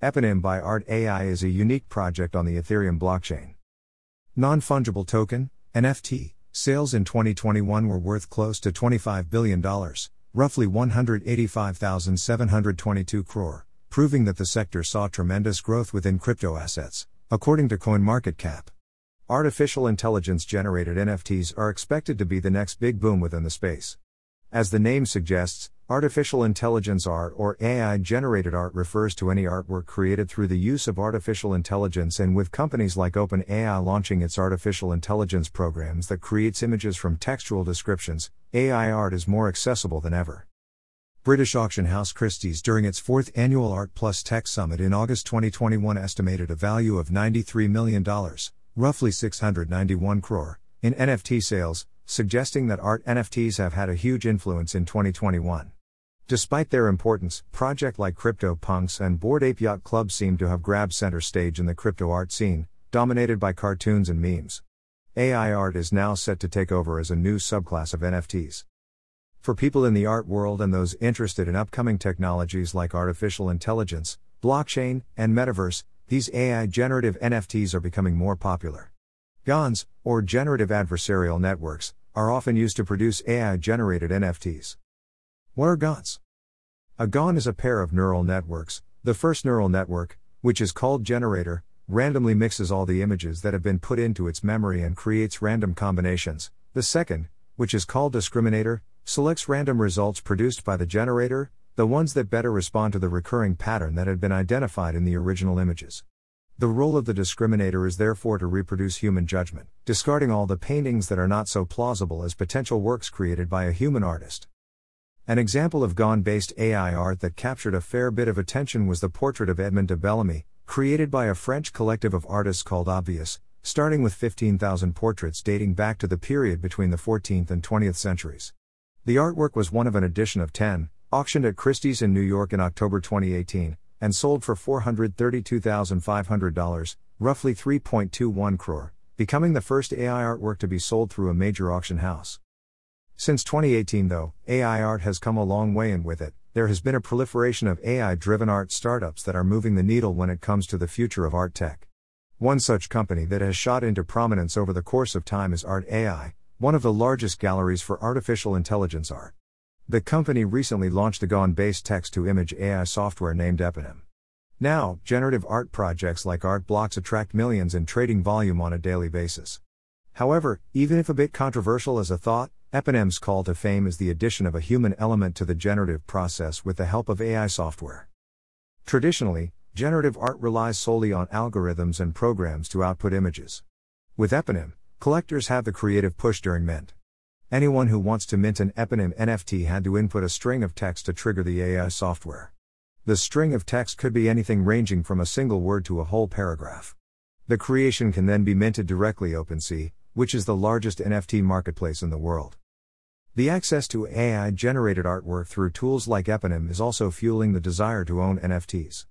Eponym by Art AI is a unique project on the Ethereum blockchain. Non fungible token, NFT, sales in 2021 were worth close to $25 billion, roughly 185,722 crore, proving that the sector saw tremendous growth within crypto assets, according to CoinMarketCap. Artificial intelligence generated NFTs are expected to be the next big boom within the space. As the name suggests, artificial intelligence art or AI generated art refers to any artwork created through the use of artificial intelligence and with companies like OpenAI launching its artificial intelligence programs that creates images from textual descriptions, AI art is more accessible than ever. British auction house Christie's during its fourth annual Art Plus Tech Summit in August 2021 estimated a value of $93 million, roughly 691 crore, in NFT sales, suggesting that art NFTs have had a huge influence in 2021. Despite their importance, projects like CryptoPunks and Bored Ape Yacht Club seem to have grabbed center stage in the crypto art scene, dominated by cartoons and memes. AI art is now set to take over as a new subclass of NFTs. For people in the art world and those interested in upcoming technologies like artificial intelligence, blockchain, and metaverse, these AI generative NFTs are becoming more popular. GANs, or generative adversarial networks, are often used to produce AI generated NFTs. What are GANs? A GAN is a pair of neural networks. The first neural network, which is called generator, randomly mixes all the images that have been put into its memory and creates random combinations. The second, which is called discriminator, selects random results produced by the generator, the ones that better respond to the recurring pattern that had been identified in the original images. The role of the discriminator is therefore to reproduce human judgment, discarding all the paintings that are not so plausible as potential works created by a human artist. An example of GAN based AI art that captured a fair bit of attention was the portrait of Edmond de Bellamy, created by a French collective of artists called Obvious, starting with 15,000 portraits dating back to the period between the 14th and 20th centuries. The artwork was one of an edition of 10, auctioned at Christie's in New York in October 2018, and sold for $432,500, roughly 3.21 crore, becoming the first AI artwork to be sold through a major auction house. Since 2018, though, AI art has come a long way, and with it, there has been a proliferation of AI driven art startups that are moving the needle when it comes to the future of art tech. One such company that has shot into prominence over the course of time is Art AI, one of the largest galleries for artificial intelligence art. The company recently launched a GAN based text to image AI software named Eponym. Now, generative art projects like Art Blocks attract millions in trading volume on a daily basis. However, even if a bit controversial as a thought, Eponym's call to fame is the addition of a human element to the generative process with the help of AI software. Traditionally, generative art relies solely on algorithms and programs to output images. With Eponym, collectors have the creative push during mint. Anyone who wants to mint an Eponym NFT had to input a string of text to trigger the AI software. The string of text could be anything ranging from a single word to a whole paragraph. The creation can then be minted directly OpenSea, which is the largest NFT marketplace in the world. The access to AI generated artwork through tools like Eponym is also fueling the desire to own NFTs.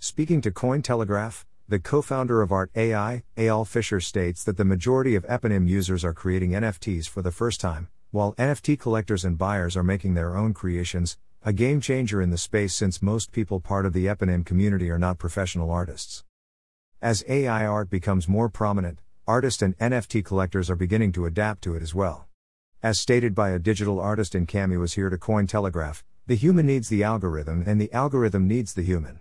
Speaking to Cointelegraph, the co founder of Art AI, Al Fisher states that the majority of Eponym users are creating NFTs for the first time, while NFT collectors and buyers are making their own creations, a game changer in the space since most people part of the Eponym community are not professional artists. As AI art becomes more prominent, artists and NFT collectors are beginning to adapt to it as well. As stated by a digital artist in Camuas here to Cointelegraph, the human needs the algorithm and the algorithm needs the human.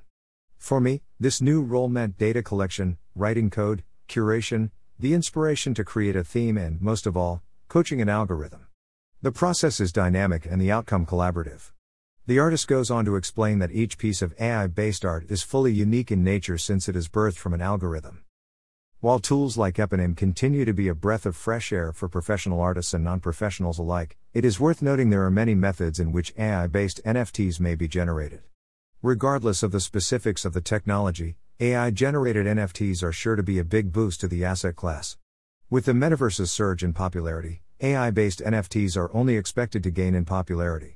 For me, this new role meant data collection, writing code, curation, the inspiration to create a theme, and, most of all, coaching an algorithm. The process is dynamic and the outcome collaborative. The artist goes on to explain that each piece of AI based art is fully unique in nature since it is birthed from an algorithm. While tools like Eponym continue to be a breath of fresh air for professional artists and non professionals alike, it is worth noting there are many methods in which AI based NFTs may be generated. Regardless of the specifics of the technology, AI generated NFTs are sure to be a big boost to the asset class. With the metaverse's surge in popularity, AI based NFTs are only expected to gain in popularity.